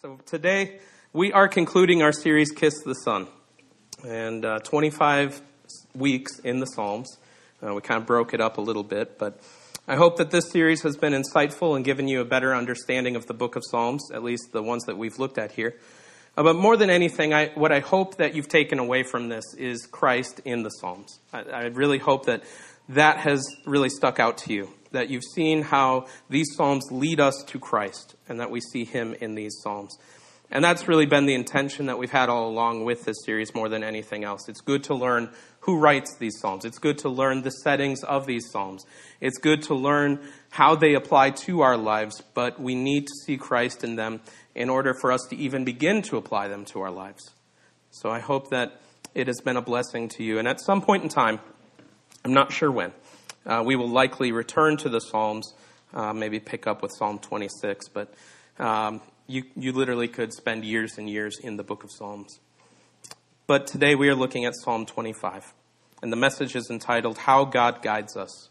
So today we are concluding our series, Kiss the Son, And uh, 25 weeks in the Psalms. Uh, we kind of broke it up a little bit, but I hope that this series has been insightful and given you a better understanding of the book of Psalms, at least the ones that we've looked at here. Uh, but more than anything, I, what I hope that you've taken away from this is Christ in the Psalms. I, I really hope that that has really stuck out to you, that you've seen how these Psalms lead us to Christ, and that we see Him in these Psalms. And that's really been the intention that we've had all along with this series more than anything else. It's good to learn who writes these Psalms. It's good to learn the settings of these Psalms. It's good to learn how they apply to our lives, but we need to see Christ in them in order for us to even begin to apply them to our lives. So I hope that it has been a blessing to you. And at some point in time, I'm not sure when, uh, we will likely return to the Psalms, uh, maybe pick up with Psalm 26, but um, you, you literally could spend years and years in the book of Psalms. But today we are looking at Psalm 25, and the message is entitled How God Guides Us.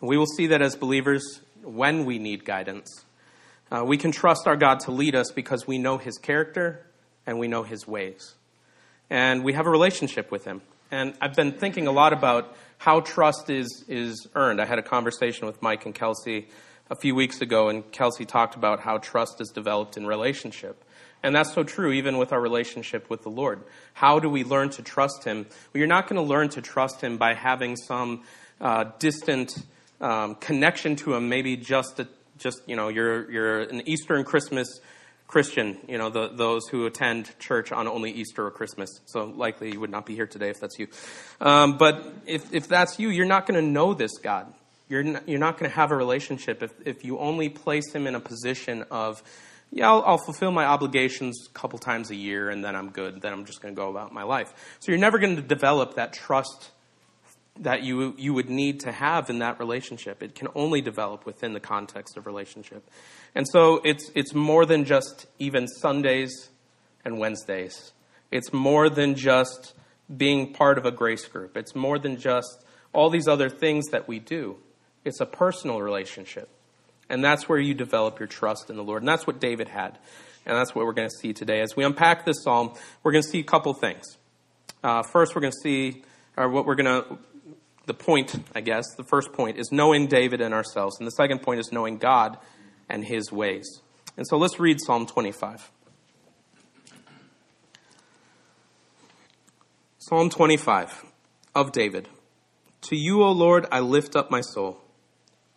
And we will see that as believers, when we need guidance, uh, we can trust our God to lead us because we know his character and we know his ways. And we have a relationship with him. And I've been thinking a lot about how trust is, is earned. I had a conversation with Mike and Kelsey a few weeks ago, and Kelsey talked about how trust is developed in relationship. And that's so true even with our relationship with the Lord. How do we learn to trust Him? Well, you're not going to learn to trust Him by having some uh, distant um, connection to Him, maybe just, a, just you know, you're, you're an Easter and Christmas Christian, you know, the, those who attend church on only Easter or Christmas. So likely you would not be here today if that's you. Um, but if, if that's you, you're not going to know this God you're not, you're not going to have a relationship if, if you only place him in a position of, yeah, I'll, I'll, fulfill my obligations a couple times a year and then I'm good. Then I'm just going to go about my life. So you're never going to develop that trust that you, you would need to have in that relationship. It can only develop within the context of relationship. And so it's, it's more than just even Sundays and Wednesdays. It's more than just being part of a grace group. It's more than just all these other things that we do. It's a personal relationship. And that's where you develop your trust in the Lord. And that's what David had. And that's what we're going to see today. As we unpack this psalm, we're going to see a couple things. Uh, first, we're going to see, or what we're going to, the point, I guess, the first point is knowing David and ourselves. And the second point is knowing God and his ways. And so let's read Psalm 25. Psalm 25 of David. To you, O Lord, I lift up my soul.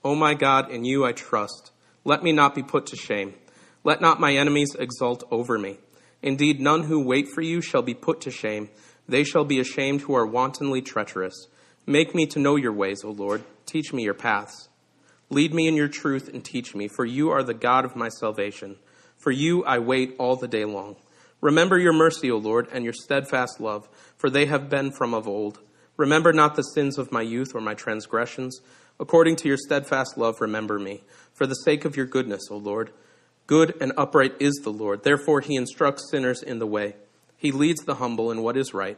O my God, in you I trust. Let me not be put to shame. Let not my enemies exult over me. Indeed, none who wait for you shall be put to shame. They shall be ashamed who are wantonly treacherous. Make me to know your ways, O Lord. Teach me your paths. Lead me in your truth and teach me, for you are the God of my salvation. For you I wait all the day long. Remember your mercy, O Lord, and your steadfast love, for they have been from of old. Remember not the sins of my youth or my transgressions. According to your steadfast love, remember me. For the sake of your goodness, O Lord. Good and upright is the Lord. Therefore, he instructs sinners in the way. He leads the humble in what is right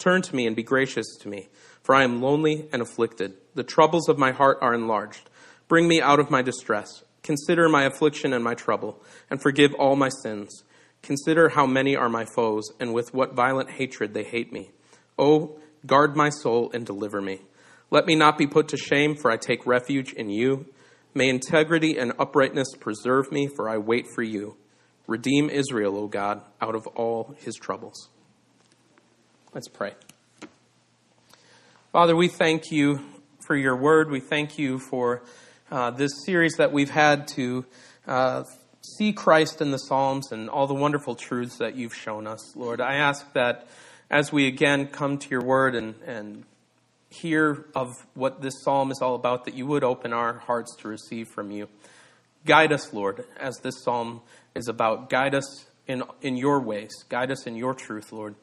Turn to me and be gracious to me, for I am lonely and afflicted. The troubles of my heart are enlarged. Bring me out of my distress. Consider my affliction and my trouble, and forgive all my sins. Consider how many are my foes, and with what violent hatred they hate me. Oh, Guard my soul and deliver me. Let me not be put to shame, for I take refuge in you. May integrity and uprightness preserve me, for I wait for you. Redeem Israel, O God, out of all his troubles. Let's pray. Father, we thank you for your word. We thank you for uh, this series that we've had to uh, see Christ in the Psalms and all the wonderful truths that you've shown us. Lord, I ask that as we again come to your word and, and hear of what this psalm is all about, that you would open our hearts to receive from you. Guide us, Lord, as this psalm is about. Guide us in, in your ways. Guide us in your truth, Lord.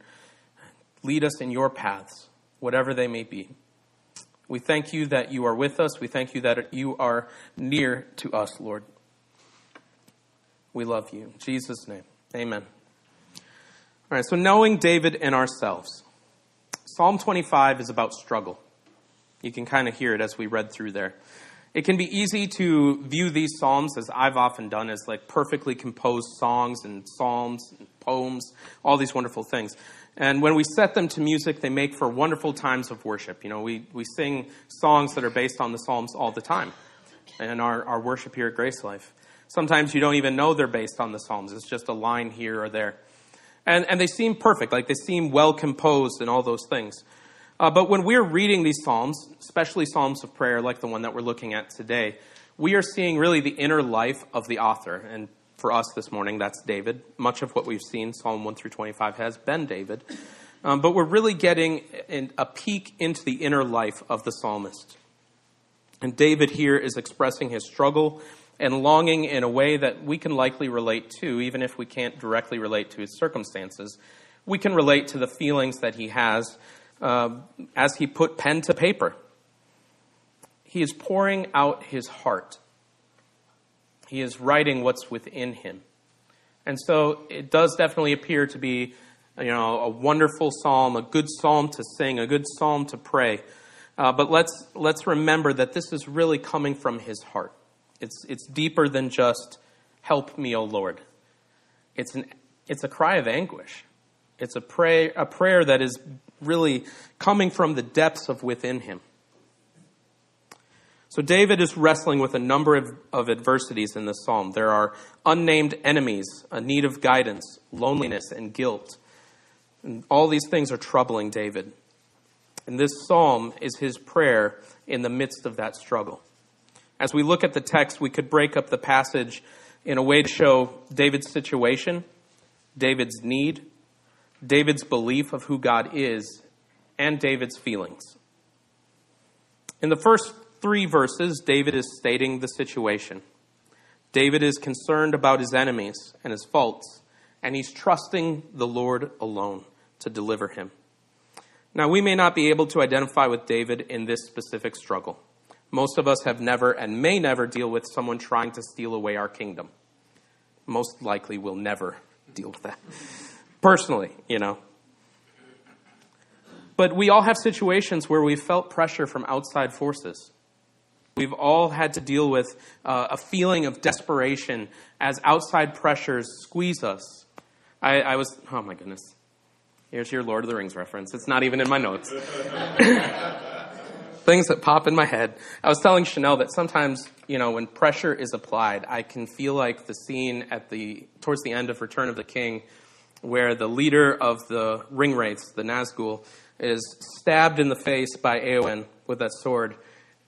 Lead us in your paths, whatever they may be. We thank you that you are with us. We thank you that you are near to us, Lord. We love you. In Jesus' name, amen. All right, so knowing David and ourselves. Psalm 25 is about struggle. You can kind of hear it as we read through there. It can be easy to view these psalms, as I've often done, as like perfectly composed songs and psalms and poems, all these wonderful things. And when we set them to music, they make for wonderful times of worship. You know, we, we sing songs that are based on the psalms all the time in our, our worship here at Grace Life. Sometimes you don't even know they're based on the psalms. It's just a line here or there. And, and they seem perfect, like they seem well composed and all those things. Uh, but when we're reading these Psalms, especially Psalms of prayer like the one that we're looking at today, we are seeing really the inner life of the author. And for us this morning, that's David. Much of what we've seen, Psalm 1 through 25, has been David. Um, but we're really getting a peek into the inner life of the psalmist. And David here is expressing his struggle and longing in a way that we can likely relate to, even if we can't directly relate to his circumstances. We can relate to the feelings that he has uh, as he put pen to paper. He is pouring out his heart. He is writing what's within him. And so it does definitely appear to be, you know, a wonderful psalm, a good psalm to sing, a good psalm to pray. Uh, but let's, let's remember that this is really coming from his heart. It's, it's deeper than just, help me, O Lord. It's, an, it's a cry of anguish. It's a, pray, a prayer that is really coming from the depths of within him. So David is wrestling with a number of, of adversities in this psalm. There are unnamed enemies, a need of guidance, loneliness, and guilt. And all these things are troubling David. And this psalm is his prayer in the midst of that struggle. As we look at the text, we could break up the passage in a way to show David's situation, David's need, David's belief of who God is, and David's feelings. In the first three verses, David is stating the situation. David is concerned about his enemies and his faults, and he's trusting the Lord alone to deliver him. Now, we may not be able to identify with David in this specific struggle. Most of us have never and may never deal with someone trying to steal away our kingdom. Most likely we'll never deal with that. Personally, you know. But we all have situations where we've felt pressure from outside forces. We've all had to deal with uh, a feeling of desperation as outside pressures squeeze us. I, I was, oh my goodness. Here's your Lord of the Rings reference. It's not even in my notes. things that pop in my head. I was telling Chanel that sometimes, you know, when pressure is applied, I can feel like the scene at the towards the end of Return of the King, where the leader of the ring wraiths, the Nazgul, is stabbed in the face by Eowyn with that sword,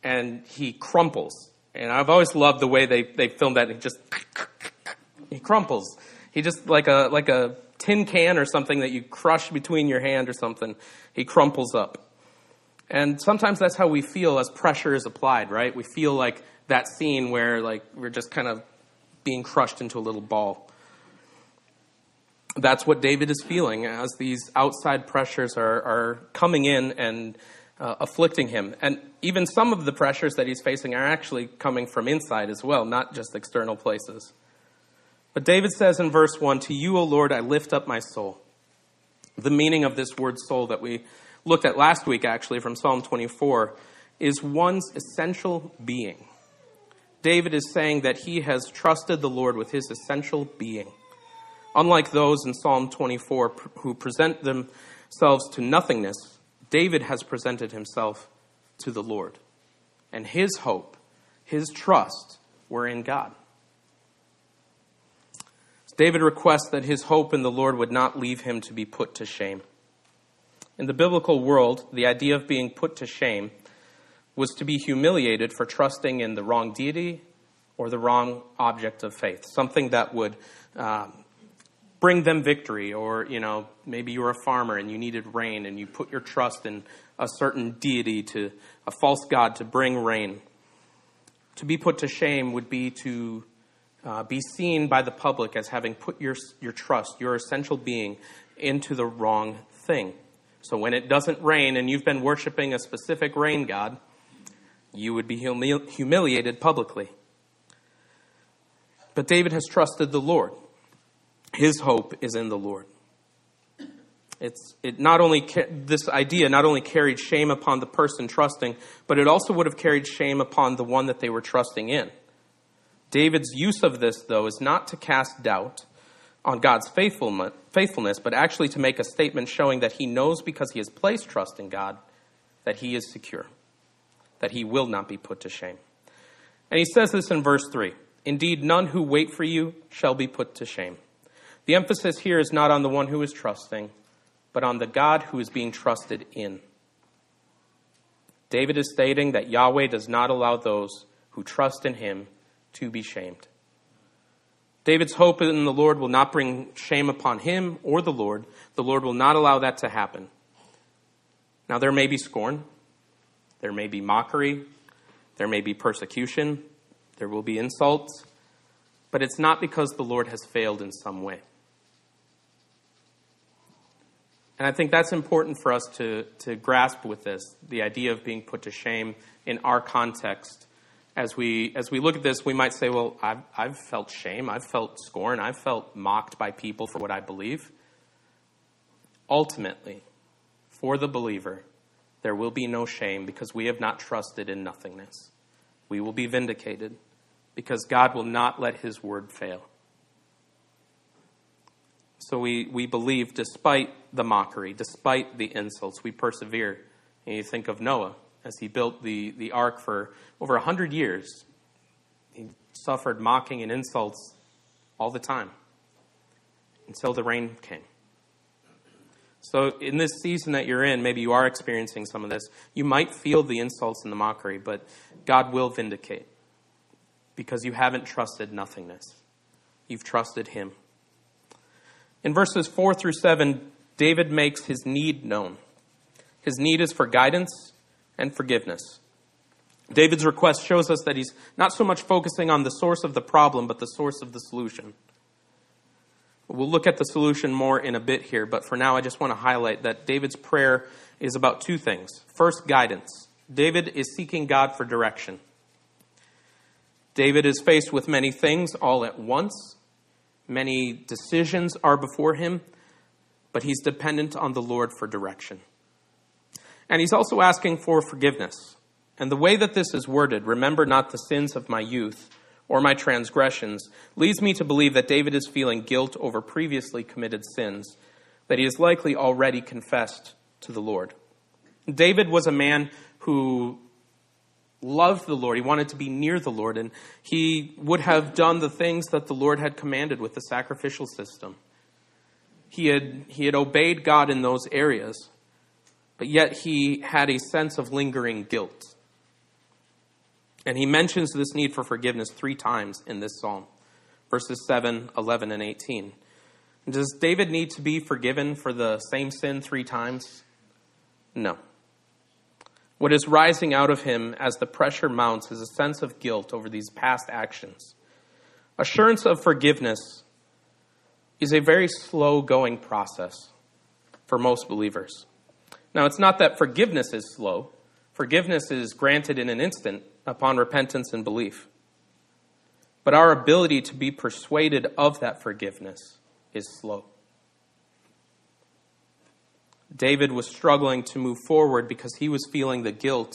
and he crumples. And I've always loved the way they, they filmed that. He just he crumples. He just like a like a tin can or something that you crush between your hand or something. He crumples up. And sometimes that's how we feel as pressure is applied, right? We feel like that scene where like we're just kind of being crushed into a little ball. That's what David is feeling as these outside pressures are, are coming in and uh, afflicting him. And even some of the pressures that he's facing are actually coming from inside as well, not just external places. But David says in verse 1 To you, O Lord, I lift up my soul. The meaning of this word soul that we looked at last week, actually, from Psalm 24, is one's essential being. David is saying that he has trusted the Lord with his essential being. Unlike those in Psalm 24 who present themselves to nothingness, David has presented himself to the Lord. And his hope, his trust, were in God. David requests that his hope in the Lord would not leave him to be put to shame. In the biblical world, the idea of being put to shame was to be humiliated for trusting in the wrong deity or the wrong object of faith, something that would um, bring them victory. Or, you know, maybe you were a farmer and you needed rain and you put your trust in a certain deity, to a false god, to bring rain. To be put to shame would be to uh, be seen by the public as having put your, your trust, your essential being, into the wrong thing. So when it doesn't rain and you've been worshiping a specific rain god, you would be humili- humiliated publicly. But David has trusted the Lord. His hope is in the Lord. It's, it not only, this idea not only carried shame upon the person trusting, but it also would have carried shame upon the one that they were trusting in. David's use of this, though, is not to cast doubt on God's faithfulness, but actually to make a statement showing that he knows because he has placed trust in God that he is secure, that he will not be put to shame. And he says this in verse 3 Indeed, none who wait for you shall be put to shame. The emphasis here is not on the one who is trusting, but on the God who is being trusted in. David is stating that Yahweh does not allow those who trust in him to be shamed. David's hope in the Lord will not bring shame upon him or the Lord. The Lord will not allow that to happen. Now, there may be scorn, there may be mockery, there may be persecution, there will be insults, but it's not because the Lord has failed in some way. And I think that's important for us to, to grasp with this the idea of being put to shame in our context. As we, as we look at this, we might say, well, I've, I've felt shame, I've felt scorn, I've felt mocked by people for what I believe. Ultimately, for the believer, there will be no shame because we have not trusted in nothingness. We will be vindicated because God will not let his word fail. So we, we believe despite the mockery, despite the insults, we persevere. And you think of Noah as he built the, the ark for over 100 years. He suffered mocking and insults all the time until the rain came. So, in this season that you're in, maybe you are experiencing some of this. You might feel the insults and the mockery, but God will vindicate because you haven't trusted nothingness. You've trusted Him. In verses 4 through 7, David makes his need known. His need is for guidance and forgiveness. David's request shows us that he's not so much focusing on the source of the problem, but the source of the solution. We'll look at the solution more in a bit here, but for now, I just want to highlight that David's prayer is about two things. First, guidance. David is seeking God for direction. David is faced with many things all at once, Many decisions are before him, but he's dependent on the Lord for direction. And he's also asking for forgiveness. And the way that this is worded, remember not the sins of my youth or my transgressions, leads me to believe that David is feeling guilt over previously committed sins that he has likely already confessed to the Lord. David was a man who loved the Lord. He wanted to be near the Lord, and he would have done the things that the Lord had commanded with the sacrificial system. He had, he had obeyed God in those areas, but yet he had a sense of lingering guilt. And he mentions this need for forgiveness three times in this psalm verses 7, 11, and 18. Does David need to be forgiven for the same sin three times? No. What is rising out of him as the pressure mounts is a sense of guilt over these past actions. Assurance of forgiveness is a very slow going process for most believers. Now, it's not that forgiveness is slow, forgiveness is granted in an instant upon repentance and belief. But our ability to be persuaded of that forgiveness is slow. David was struggling to move forward because he was feeling the guilt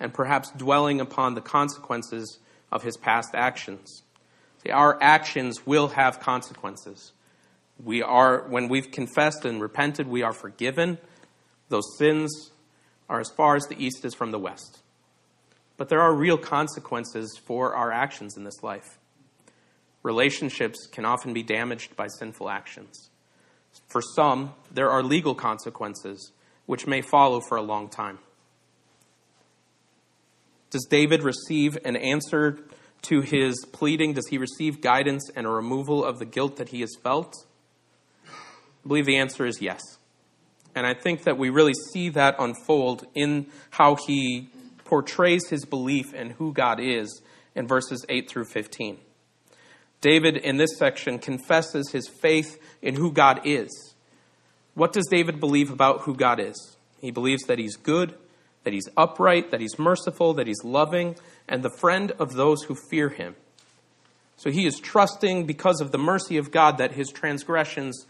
and perhaps dwelling upon the consequences of his past actions. See, our actions will have consequences. We are, when we've confessed and repented, we are forgiven. Those sins are as far as the east is from the west. But there are real consequences for our actions in this life. Relationships can often be damaged by sinful actions. For some, there are legal consequences which may follow for a long time. Does David receive an answer to his pleading? Does he receive guidance and a removal of the guilt that he has felt? I believe the answer is yes. And I think that we really see that unfold in how he portrays his belief in who God is in verses 8 through 15. David, in this section, confesses his faith in who God is. What does David believe about who God is? He believes that he's good, that he's upright, that he's merciful, that he's loving, and the friend of those who fear him. So he is trusting because of the mercy of God that his transgressions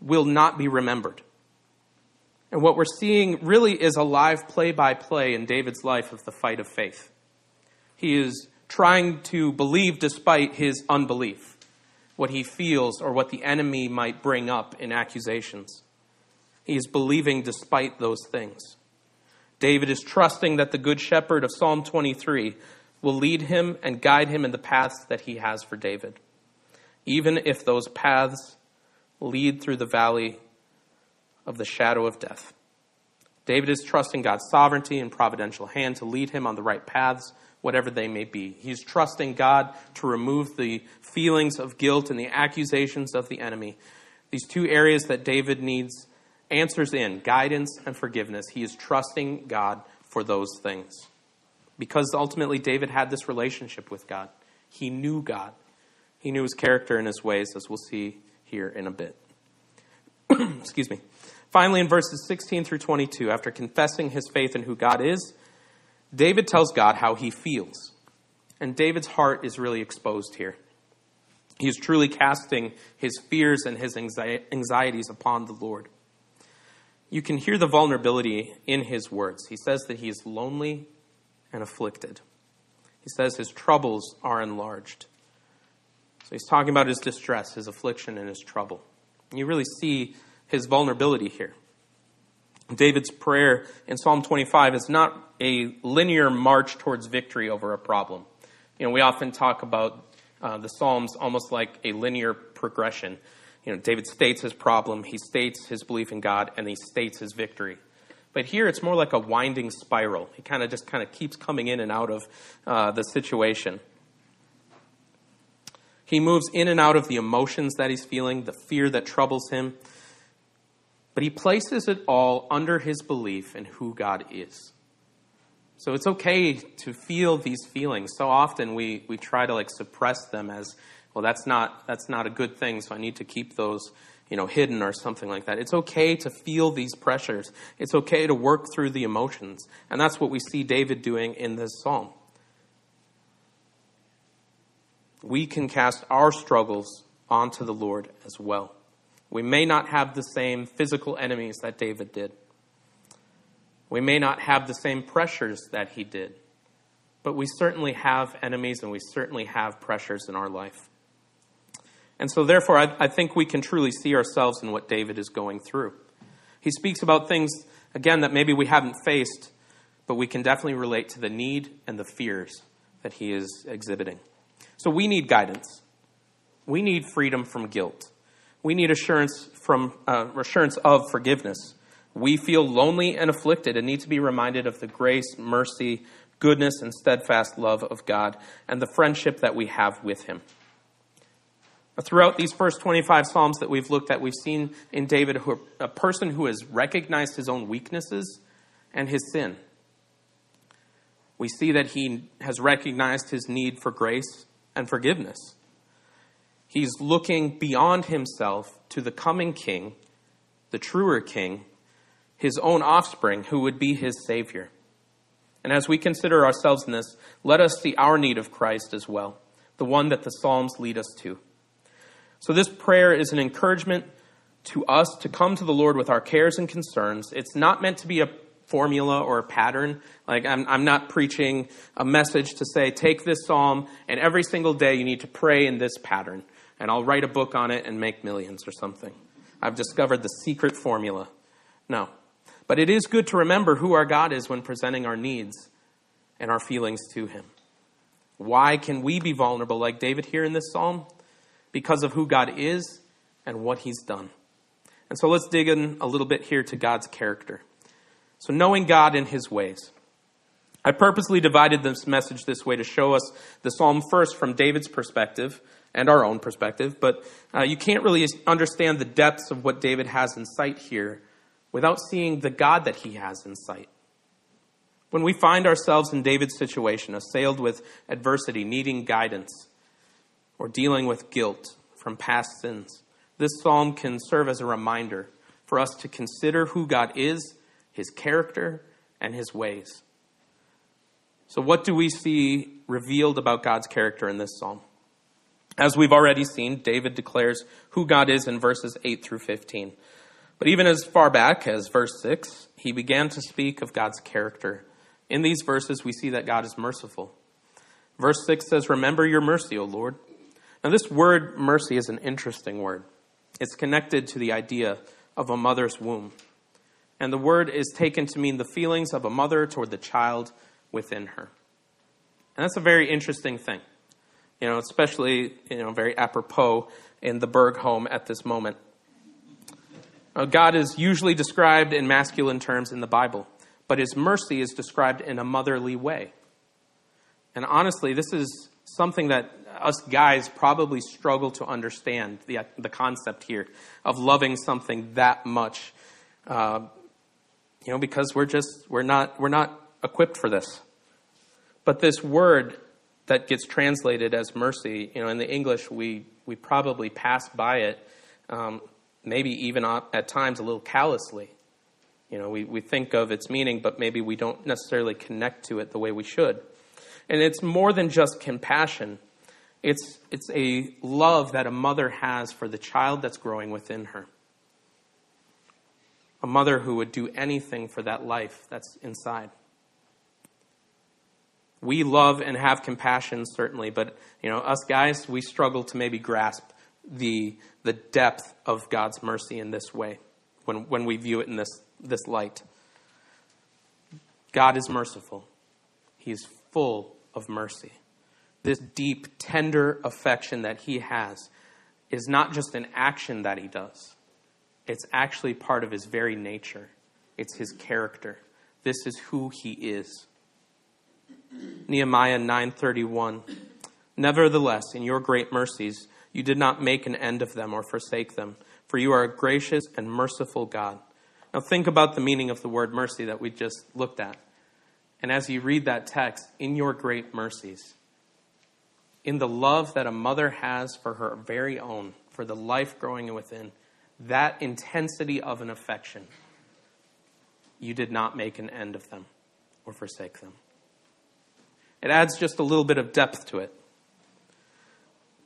will not be remembered. And what we're seeing really is a live play by play in David's life of the fight of faith. He is trying to believe despite his unbelief, what he feels or what the enemy might bring up in accusations. He is believing despite those things. David is trusting that the Good Shepherd of Psalm 23 will lead him and guide him in the paths that he has for David, even if those paths lead through the valley of the shadow of death. David is trusting God's sovereignty and providential hand to lead him on the right paths, whatever they may be. He's trusting God to remove the feelings of guilt and the accusations of the enemy. These two areas that David needs answers in guidance and forgiveness. He is trusting God for those things. Because ultimately, David had this relationship with God. He knew God, he knew his character and his ways, as we'll see here in a bit. Excuse me. Finally, in verses 16 through 22, after confessing his faith in who God is, David tells God how he feels. And David's heart is really exposed here. He is truly casting his fears and his anxieties upon the Lord you can hear the vulnerability in his words. He says that he is lonely and afflicted. He says his troubles are enlarged. So he's talking about his distress, his affliction, and his trouble. And you really see his vulnerability here. David's prayer in Psalm 25 is not a linear march towards victory over a problem. You know, we often talk about uh, the Psalms almost like a linear progression you know, David states his problem, he states his belief in God, and he states his victory. But here it's more like a winding spiral. He kind of just kind of keeps coming in and out of uh, the situation. He moves in and out of the emotions that he's feeling, the fear that troubles him. But he places it all under his belief in who God is. So it's okay to feel these feelings. So often we, we try to like suppress them as well, that's not, that's not a good thing, so I need to keep those you know, hidden or something like that. It's okay to feel these pressures. It's okay to work through the emotions. And that's what we see David doing in this psalm. We can cast our struggles onto the Lord as well. We may not have the same physical enemies that David did. We may not have the same pressures that he did. But we certainly have enemies and we certainly have pressures in our life. And so, therefore, I, I think we can truly see ourselves in what David is going through. He speaks about things, again, that maybe we haven't faced, but we can definitely relate to the need and the fears that he is exhibiting. So, we need guidance. We need freedom from guilt. We need assurance from uh, assurance of forgiveness. We feel lonely and afflicted and need to be reminded of the grace, mercy, goodness, and steadfast love of God and the friendship that we have with Him. Throughout these first 25 Psalms that we've looked at, we've seen in David a person who has recognized his own weaknesses and his sin. We see that he has recognized his need for grace and forgiveness. He's looking beyond himself to the coming king, the truer king, his own offspring, who would be his Savior. And as we consider ourselves in this, let us see our need of Christ as well, the one that the Psalms lead us to. So, this prayer is an encouragement to us to come to the Lord with our cares and concerns. It's not meant to be a formula or a pattern. Like, I'm, I'm not preaching a message to say, take this psalm, and every single day you need to pray in this pattern, and I'll write a book on it and make millions or something. I've discovered the secret formula. No. But it is good to remember who our God is when presenting our needs and our feelings to Him. Why can we be vulnerable like David here in this psalm? because of who God is and what He's done. And so let's dig in a little bit here to God's character. So, knowing God in His ways. I purposely divided this message this way to show us the psalm first from David's perspective and our own perspective, but uh, you can't really understand the depths of what David has in sight here without seeing the God that he has in sight. When we find ourselves in David's situation, assailed with adversity, needing guidance, or dealing with guilt from past sins. This psalm can serve as a reminder for us to consider who God is, his character, and his ways. So, what do we see revealed about God's character in this psalm? As we've already seen, David declares who God is in verses 8 through 15. But even as far back as verse 6, he began to speak of God's character. In these verses, we see that God is merciful. Verse 6 says, Remember your mercy, O Lord. Now, this word mercy is an interesting word. It's connected to the idea of a mother's womb. And the word is taken to mean the feelings of a mother toward the child within her. And that's a very interesting thing, you know, especially, you know, very apropos in the Berg home at this moment. Now, God is usually described in masculine terms in the Bible, but his mercy is described in a motherly way. And honestly, this is something that us guys probably struggle to understand the, the concept here of loving something that much. Uh, you know, because we're just, we're not, we're not equipped for this. But this word that gets translated as mercy, you know, in the English, we, we probably pass by it, um, maybe even at times a little callously. You know, we, we think of its meaning, but maybe we don't necessarily connect to it the way we should. And it's more than just compassion. It's, it's a love that a mother has for the child that's growing within her. A mother who would do anything for that life that's inside we love and have compassion certainly but you know us guys we struggle to maybe grasp the the depth of god's mercy in this way when when we view it in this this light. God is merciful. He's full of mercy. This deep tender affection that he has is not just an action that he does. It's actually part of his very nature. It's his character. This is who he is. Nehemiah 9:31 Nevertheless in your great mercies you did not make an end of them or forsake them for you are a gracious and merciful God. Now think about the meaning of the word mercy that we just looked at. And as you read that text, in your great mercies, in the love that a mother has for her very own, for the life growing within, that intensity of an affection, you did not make an end of them or forsake them. It adds just a little bit of depth to it.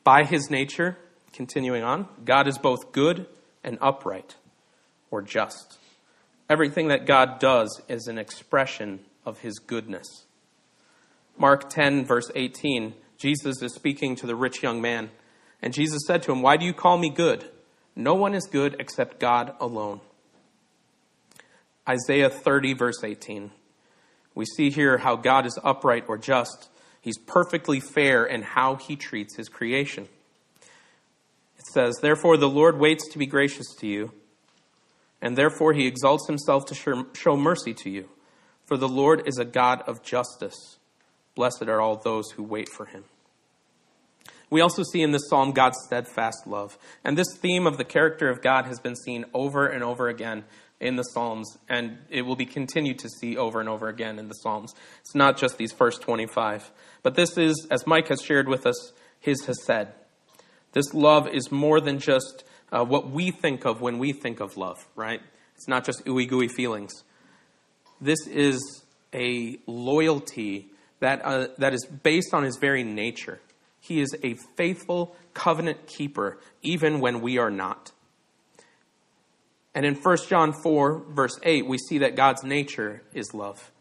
By his nature, continuing on, God is both good and upright or just. Everything that God does is an expression of his goodness. Mark 10, verse 18, Jesus is speaking to the rich young man, and Jesus said to him, Why do you call me good? No one is good except God alone. Isaiah 30, verse 18. We see here how God is upright or just. He's perfectly fair in how he treats his creation. It says, Therefore the Lord waits to be gracious to you, and therefore he exalts himself to show mercy to you. For the Lord is a God of justice. Blessed are all those who wait for him. We also see in this psalm God's steadfast love. And this theme of the character of God has been seen over and over again in the Psalms, and it will be continued to see over and over again in the Psalms. It's not just these first 25. But this is, as Mike has shared with us, his Hesed. This love is more than just uh, what we think of when we think of love, right? It's not just ooey gooey feelings. This is a loyalty that, uh, that is based on his very nature. He is a faithful covenant keeper, even when we are not. And in 1 John 4, verse 8, we see that God's nature is love.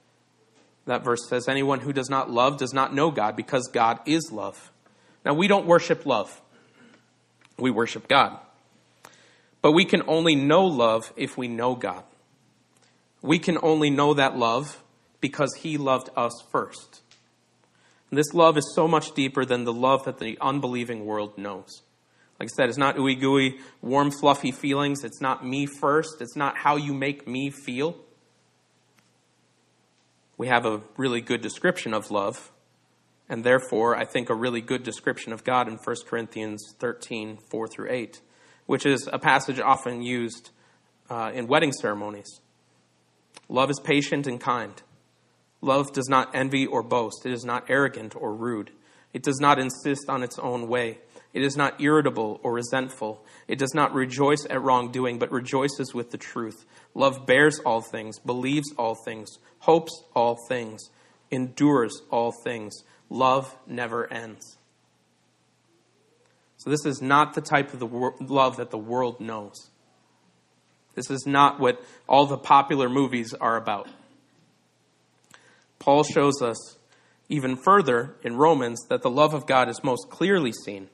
That verse says, Anyone who does not love does not know God because God is love. Now, we don't worship love, we worship God. But we can only know love if we know God. We can only know that love because He loved us first. And this love is so much deeper than the love that the unbelieving world knows. Like I said, it's not ooey gooey, warm, fluffy feelings. It's not me first. It's not how you make me feel. We have a really good description of love, and therefore, I think a really good description of God in 1 Corinthians 13 4 through 8, which is a passage often used uh, in wedding ceremonies. Love is patient and kind. Love does not envy or boast. It is not arrogant or rude. It does not insist on its own way. It is not irritable or resentful. It does not rejoice at wrongdoing, but rejoices with the truth. Love bears all things, believes all things, hopes all things, endures all things. Love never ends. So, this is not the type of the wor- love that the world knows. This is not what all the popular movies are about. Paul shows us even further in Romans that the love of God is most clearly seen,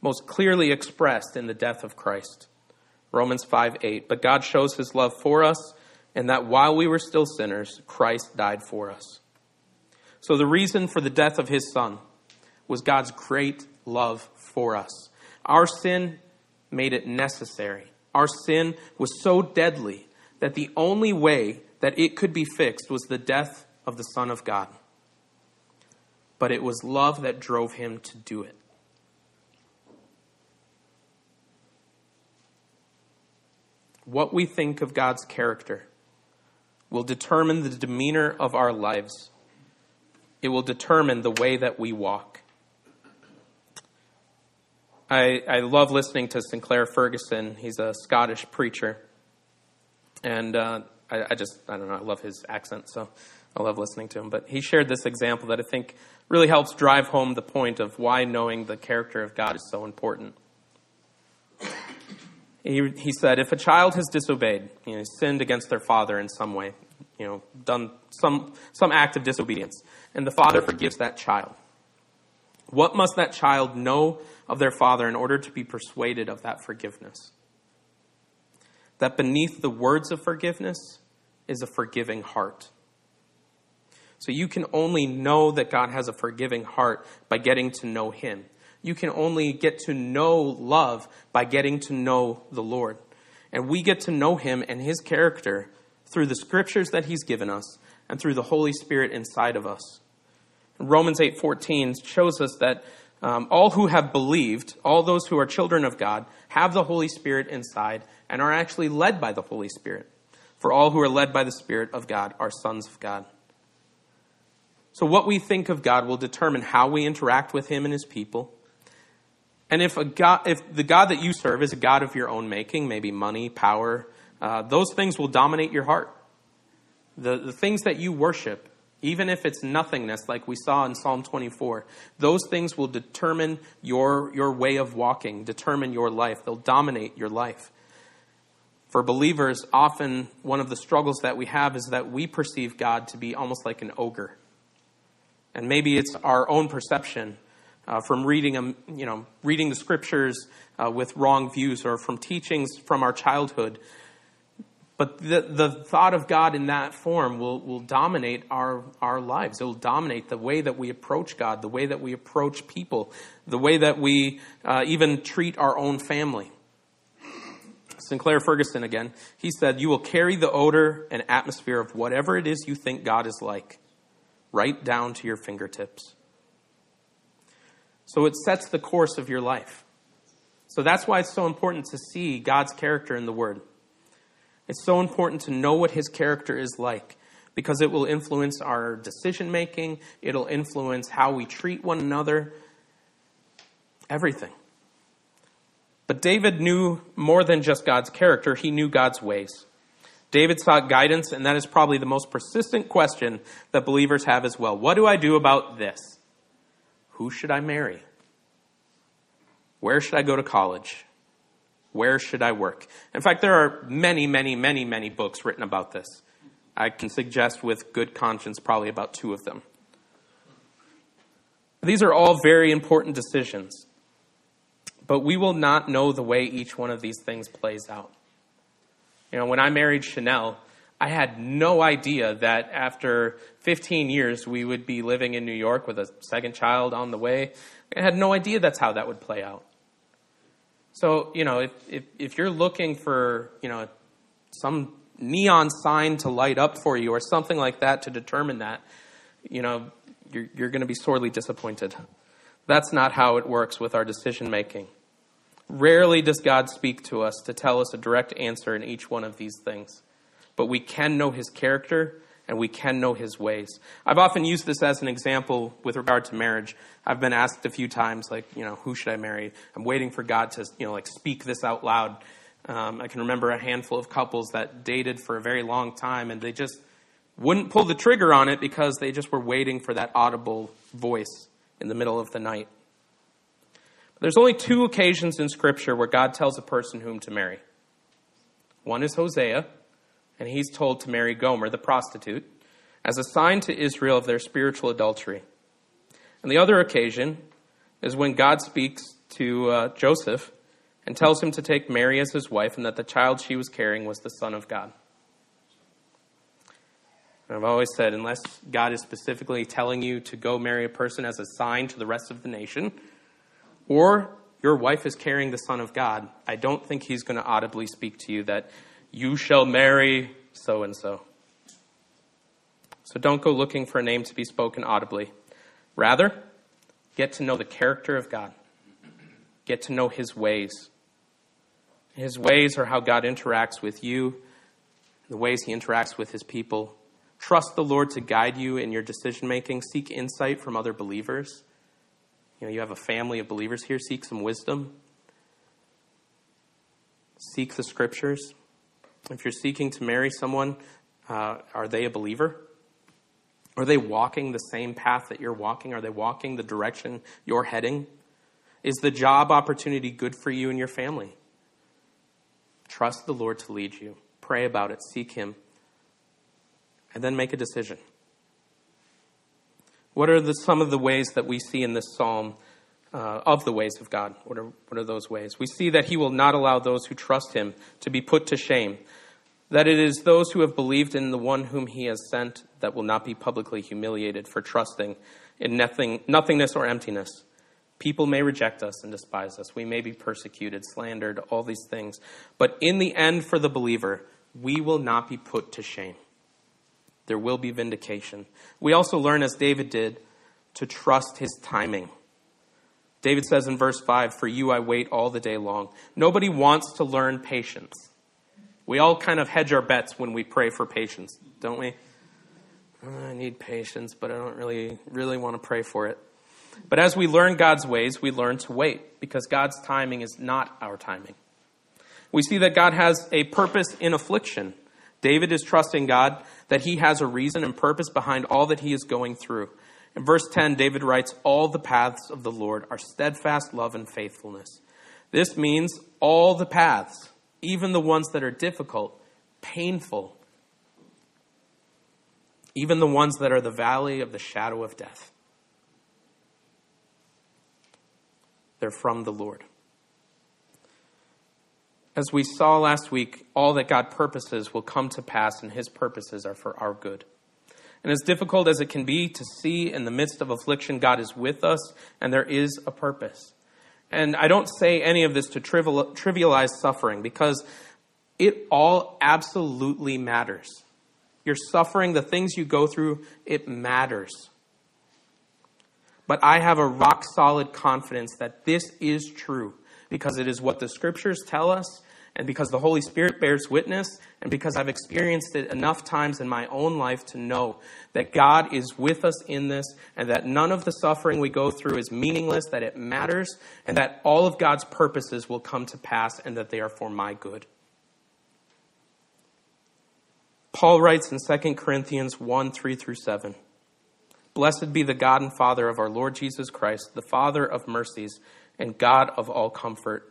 most clearly expressed in the death of Christ. Romans 5 8. But God shows his love for us, and that while we were still sinners, Christ died for us. So the reason for the death of his son was God's great love for us. Our sin made it necessary. Our sin was so deadly that the only way that it could be fixed was the death of the Son of God. But it was love that drove him to do it. What we think of God's character will determine the demeanor of our lives. It will determine the way that we walk. I, I love listening to Sinclair Ferguson. He's a Scottish preacher. And uh, I, I just, I don't know, I love his accent, so I love listening to him. But he shared this example that I think really helps drive home the point of why knowing the character of God is so important. He, he said, if a child has disobeyed, you know, sinned against their father in some way, you know, done some, some act of disobedience, and the father forgives that child, what must that child know of their father in order to be persuaded of that forgiveness? That beneath the words of forgiveness is a forgiving heart. So you can only know that God has a forgiving heart by getting to know Him. You can only get to know love by getting to know the Lord. And we get to know Him and His character through the scriptures that He's given us and through the Holy Spirit inside of us. Romans 8:14 shows us that um, all who have believed, all those who are children of God, have the Holy Spirit inside and are actually led by the Holy Spirit. For all who are led by the Spirit of God are sons of God. So, what we think of God will determine how we interact with Him and His people. And if, a God, if the God that you serve is a God of your own making, maybe money, power, uh, those things will dominate your heart. The, the things that you worship, even if it's nothingness, like we saw in Psalm 24, those things will determine your, your way of walking, determine your life. They'll dominate your life. For believers, often one of the struggles that we have is that we perceive God to be almost like an ogre and maybe it's our own perception uh, from reading, um, you know, reading the scriptures uh, with wrong views or from teachings from our childhood. But the, the thought of God in that form will, will dominate our, our lives. It will dominate the way that we approach God, the way that we approach people, the way that we uh, even treat our own family. Sinclair Ferguson again, he said, You will carry the odor and atmosphere of whatever it is you think God is like right down to your fingertips. So it sets the course of your life. So that's why it's so important to see God's character in the Word. It's so important to know what His character is like because it will influence our decision making, it'll influence how we treat one another, everything. But David knew more than just God's character, he knew God's ways. David sought guidance, and that is probably the most persistent question that believers have as well. What do I do about this? Who should I marry? Where should I go to college? Where should I work? In fact, there are many, many, many, many books written about this. I can suggest with good conscience probably about two of them. These are all very important decisions, but we will not know the way each one of these things plays out. You know, when I married Chanel, I had no idea that after 15 years we would be living in New York with a second child on the way. I had no idea that's how that would play out. So, you know, if, if, if you're looking for, you know, some neon sign to light up for you or something like that to determine that, you know, you're, you're going to be sorely disappointed. That's not how it works with our decision making. Rarely does God speak to us to tell us a direct answer in each one of these things, but we can know his character and we can know his ways. I've often used this as an example with regard to marriage. I've been asked a few times, like, you know, who should I marry? I'm waiting for God to, you know, like speak this out loud. Um, I can remember a handful of couples that dated for a very long time and they just wouldn't pull the trigger on it because they just were waiting for that audible voice in the middle of the night. There's only two occasions in Scripture where God tells a person whom to marry. One is Hosea, and he's told to marry Gomer, the prostitute, as a sign to Israel of their spiritual adultery. And the other occasion is when God speaks to uh, Joseph and tells him to take Mary as his wife and that the child she was carrying was the Son of God. And I've always said, unless God is specifically telling you to go marry a person as a sign to the rest of the nation, or your wife is carrying the Son of God, I don't think He's going to audibly speak to you that you shall marry so and so. So don't go looking for a name to be spoken audibly. Rather, get to know the character of God, get to know His ways. His ways are how God interacts with you, the ways He interacts with His people Trust the Lord to guide you in your decision making. Seek insight from other believers. You know, you have a family of believers here. Seek some wisdom. Seek the scriptures. If you're seeking to marry someone, uh, are they a believer? Are they walking the same path that you're walking? Are they walking the direction you're heading? Is the job opportunity good for you and your family? Trust the Lord to lead you. Pray about it. Seek Him and then make a decision. What are the, some of the ways that we see in this psalm uh, of the ways of God? What are, what are those ways? We see that He will not allow those who trust Him to be put to shame, that it is those who have believed in the one whom He has sent that will not be publicly humiliated for trusting in nothing, nothingness or emptiness. People may reject us and despise us. We may be persecuted, slandered, all these things. But in the end, for the believer, we will not be put to shame. There will be vindication. We also learn, as David did, to trust his timing. David says in verse 5, For you I wait all the day long. Nobody wants to learn patience. We all kind of hedge our bets when we pray for patience, don't we? I need patience, but I don't really, really want to pray for it. But as we learn God's ways, we learn to wait because God's timing is not our timing. We see that God has a purpose in affliction. David is trusting God that he has a reason and purpose behind all that he is going through. In verse 10, David writes, All the paths of the Lord are steadfast love and faithfulness. This means all the paths, even the ones that are difficult, painful, even the ones that are the valley of the shadow of death. They're from the Lord. As we saw last week, all that God purposes will come to pass, and his purposes are for our good. And as difficult as it can be to see in the midst of affliction, God is with us, and there is a purpose. And I don't say any of this to trivialize suffering, because it all absolutely matters. Your suffering, the things you go through, it matters. But I have a rock solid confidence that this is true because it is what the scriptures tell us and because the Holy Spirit bears witness, and because I've experienced it enough times in my own life to know that God is with us in this, and that none of the suffering we go through is meaningless, that it matters, and that all of God's purposes will come to pass, and that they are for my good. Paul writes in 2 Corinthians 1 3 through 7. Blessed be the God and Father of our Lord Jesus Christ, the Father of mercies and God of all comfort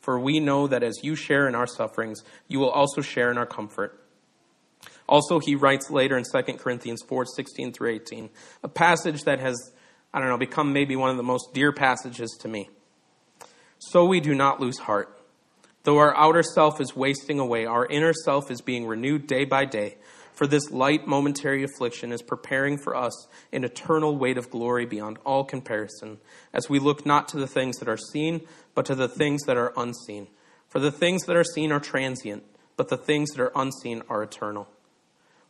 for we know that as you share in our sufferings, you will also share in our comfort. Also, he writes later in 2 Corinthians 4 16 through 18, a passage that has, I don't know, become maybe one of the most dear passages to me. So we do not lose heart. Though our outer self is wasting away, our inner self is being renewed day by day. For this light momentary affliction is preparing for us an eternal weight of glory beyond all comparison, as we look not to the things that are seen, but to the things that are unseen. For the things that are seen are transient, but the things that are unseen are eternal.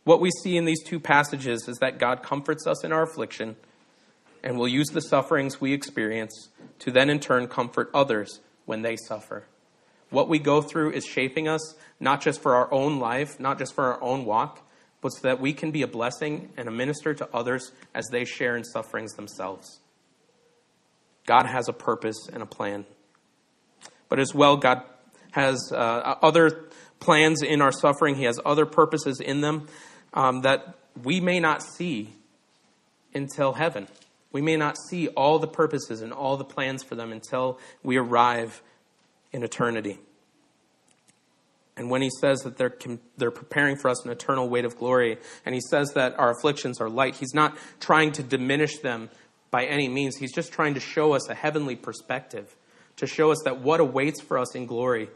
What we see in these two passages is that God comforts us in our affliction and will use the sufferings we experience to then in turn comfort others when they suffer. What we go through is shaping us, not just for our own life, not just for our own walk, but so that we can be a blessing and a minister to others as they share in sufferings themselves. God has a purpose and a plan. But as well, God has uh, other plans in our suffering, He has other purposes in them um, that we may not see until heaven. We may not see all the purposes and all the plans for them until we arrive in eternity. And when he says that they're, they're preparing for us an eternal weight of glory, and he says that our afflictions are light, he's not trying to diminish them by any means. He's just trying to show us a heavenly perspective, to show us that what awaits for us in glory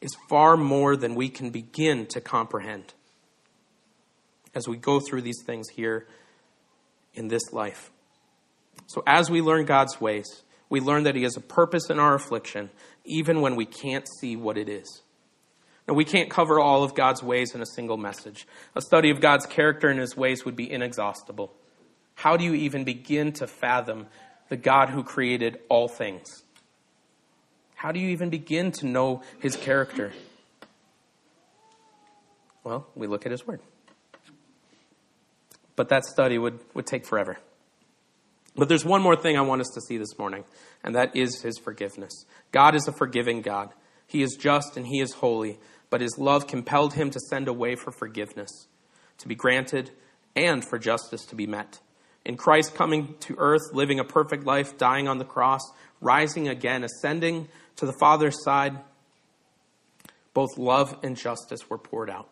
is far more than we can begin to comprehend as we go through these things here in this life. So, as we learn God's ways, we learn that He has a purpose in our affliction, even when we can't see what it is. Now, we can't cover all of God's ways in a single message. A study of God's character and His ways would be inexhaustible. How do you even begin to fathom the God who created all things? How do you even begin to know His character? Well, we look at His Word. But that study would, would take forever. But there's one more thing I want us to see this morning, and that is his forgiveness. God is a forgiving God. He is just and he is holy, but his love compelled him to send a way for forgiveness to be granted and for justice to be met. In Christ coming to earth, living a perfect life, dying on the cross, rising again, ascending to the Father's side, both love and justice were poured out.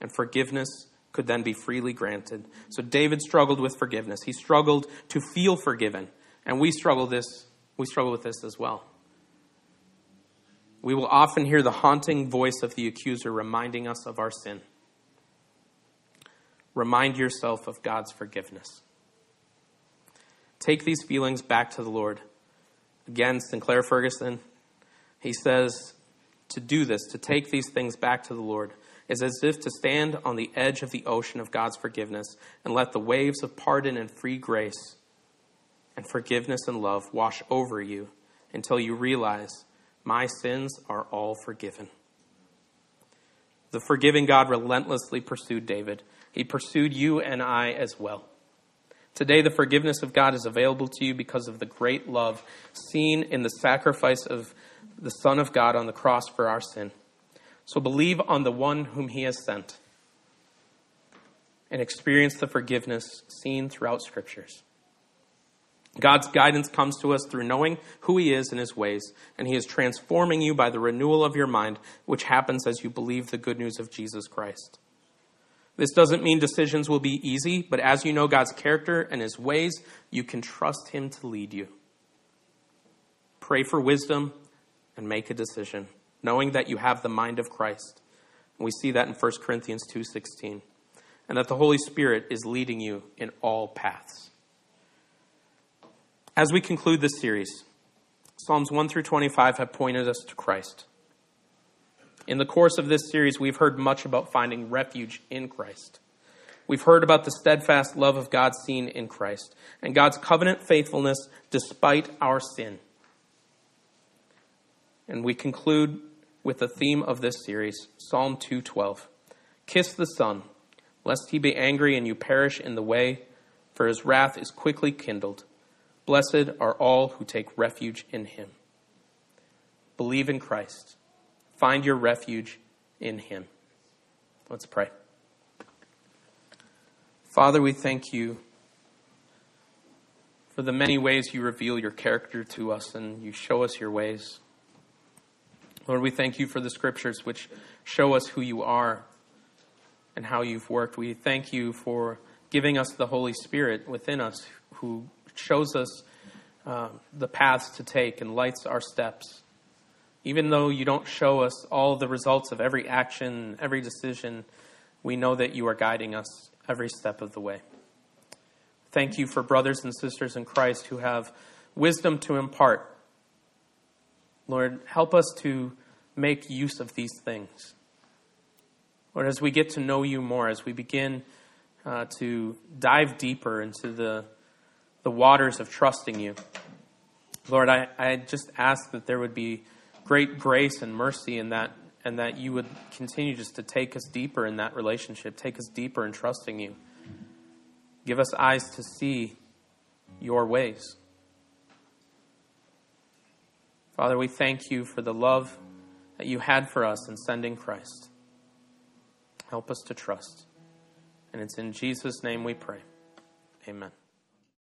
And forgiveness could then be freely granted. So David struggled with forgiveness. He struggled to feel forgiven. And we struggle this we struggle with this as well. We will often hear the haunting voice of the accuser reminding us of our sin. Remind yourself of God's forgiveness. Take these feelings back to the Lord. Again, Sinclair Ferguson, he says to do this, to take these things back to the Lord is as if to stand on the edge of the ocean of God's forgiveness and let the waves of pardon and free grace and forgiveness and love wash over you until you realize my sins are all forgiven. The forgiving God relentlessly pursued David. He pursued you and I as well. Today, the forgiveness of God is available to you because of the great love seen in the sacrifice of the Son of God on the cross for our sin. So believe on the one whom he has sent and experience the forgiveness seen throughout scriptures. God's guidance comes to us through knowing who he is and his ways, and he is transforming you by the renewal of your mind, which happens as you believe the good news of Jesus Christ. This doesn't mean decisions will be easy, but as you know God's character and his ways, you can trust him to lead you. Pray for wisdom and make a decision knowing that you have the mind of Christ. We see that in 1 Corinthians 2:16. And that the Holy Spirit is leading you in all paths. As we conclude this series, Psalms 1 through 25 have pointed us to Christ. In the course of this series, we've heard much about finding refuge in Christ. We've heard about the steadfast love of God seen in Christ and God's covenant faithfulness despite our sin. And we conclude with the theme of this series, Psalm 212. Kiss the Son, lest he be angry and you perish in the way, for his wrath is quickly kindled. Blessed are all who take refuge in him. Believe in Christ. Find your refuge in him. Let's pray. Father, we thank you for the many ways you reveal your character to us and you show us your ways. Lord, we thank you for the scriptures which show us who you are and how you've worked. We thank you for giving us the Holy Spirit within us who shows us uh, the paths to take and lights our steps. Even though you don't show us all the results of every action, every decision, we know that you are guiding us every step of the way. Thank you for brothers and sisters in Christ who have wisdom to impart. Lord, help us to make use of these things. Lord, as we get to know you more, as we begin uh, to dive deeper into the, the waters of trusting you, Lord, I, I just ask that there would be great grace and mercy in that, and that you would continue just to take us deeper in that relationship, take us deeper in trusting you. Give us eyes to see your ways. Father, we thank you for the love that you had for us in sending Christ. Help us to trust. And it's in Jesus' name we pray. Amen.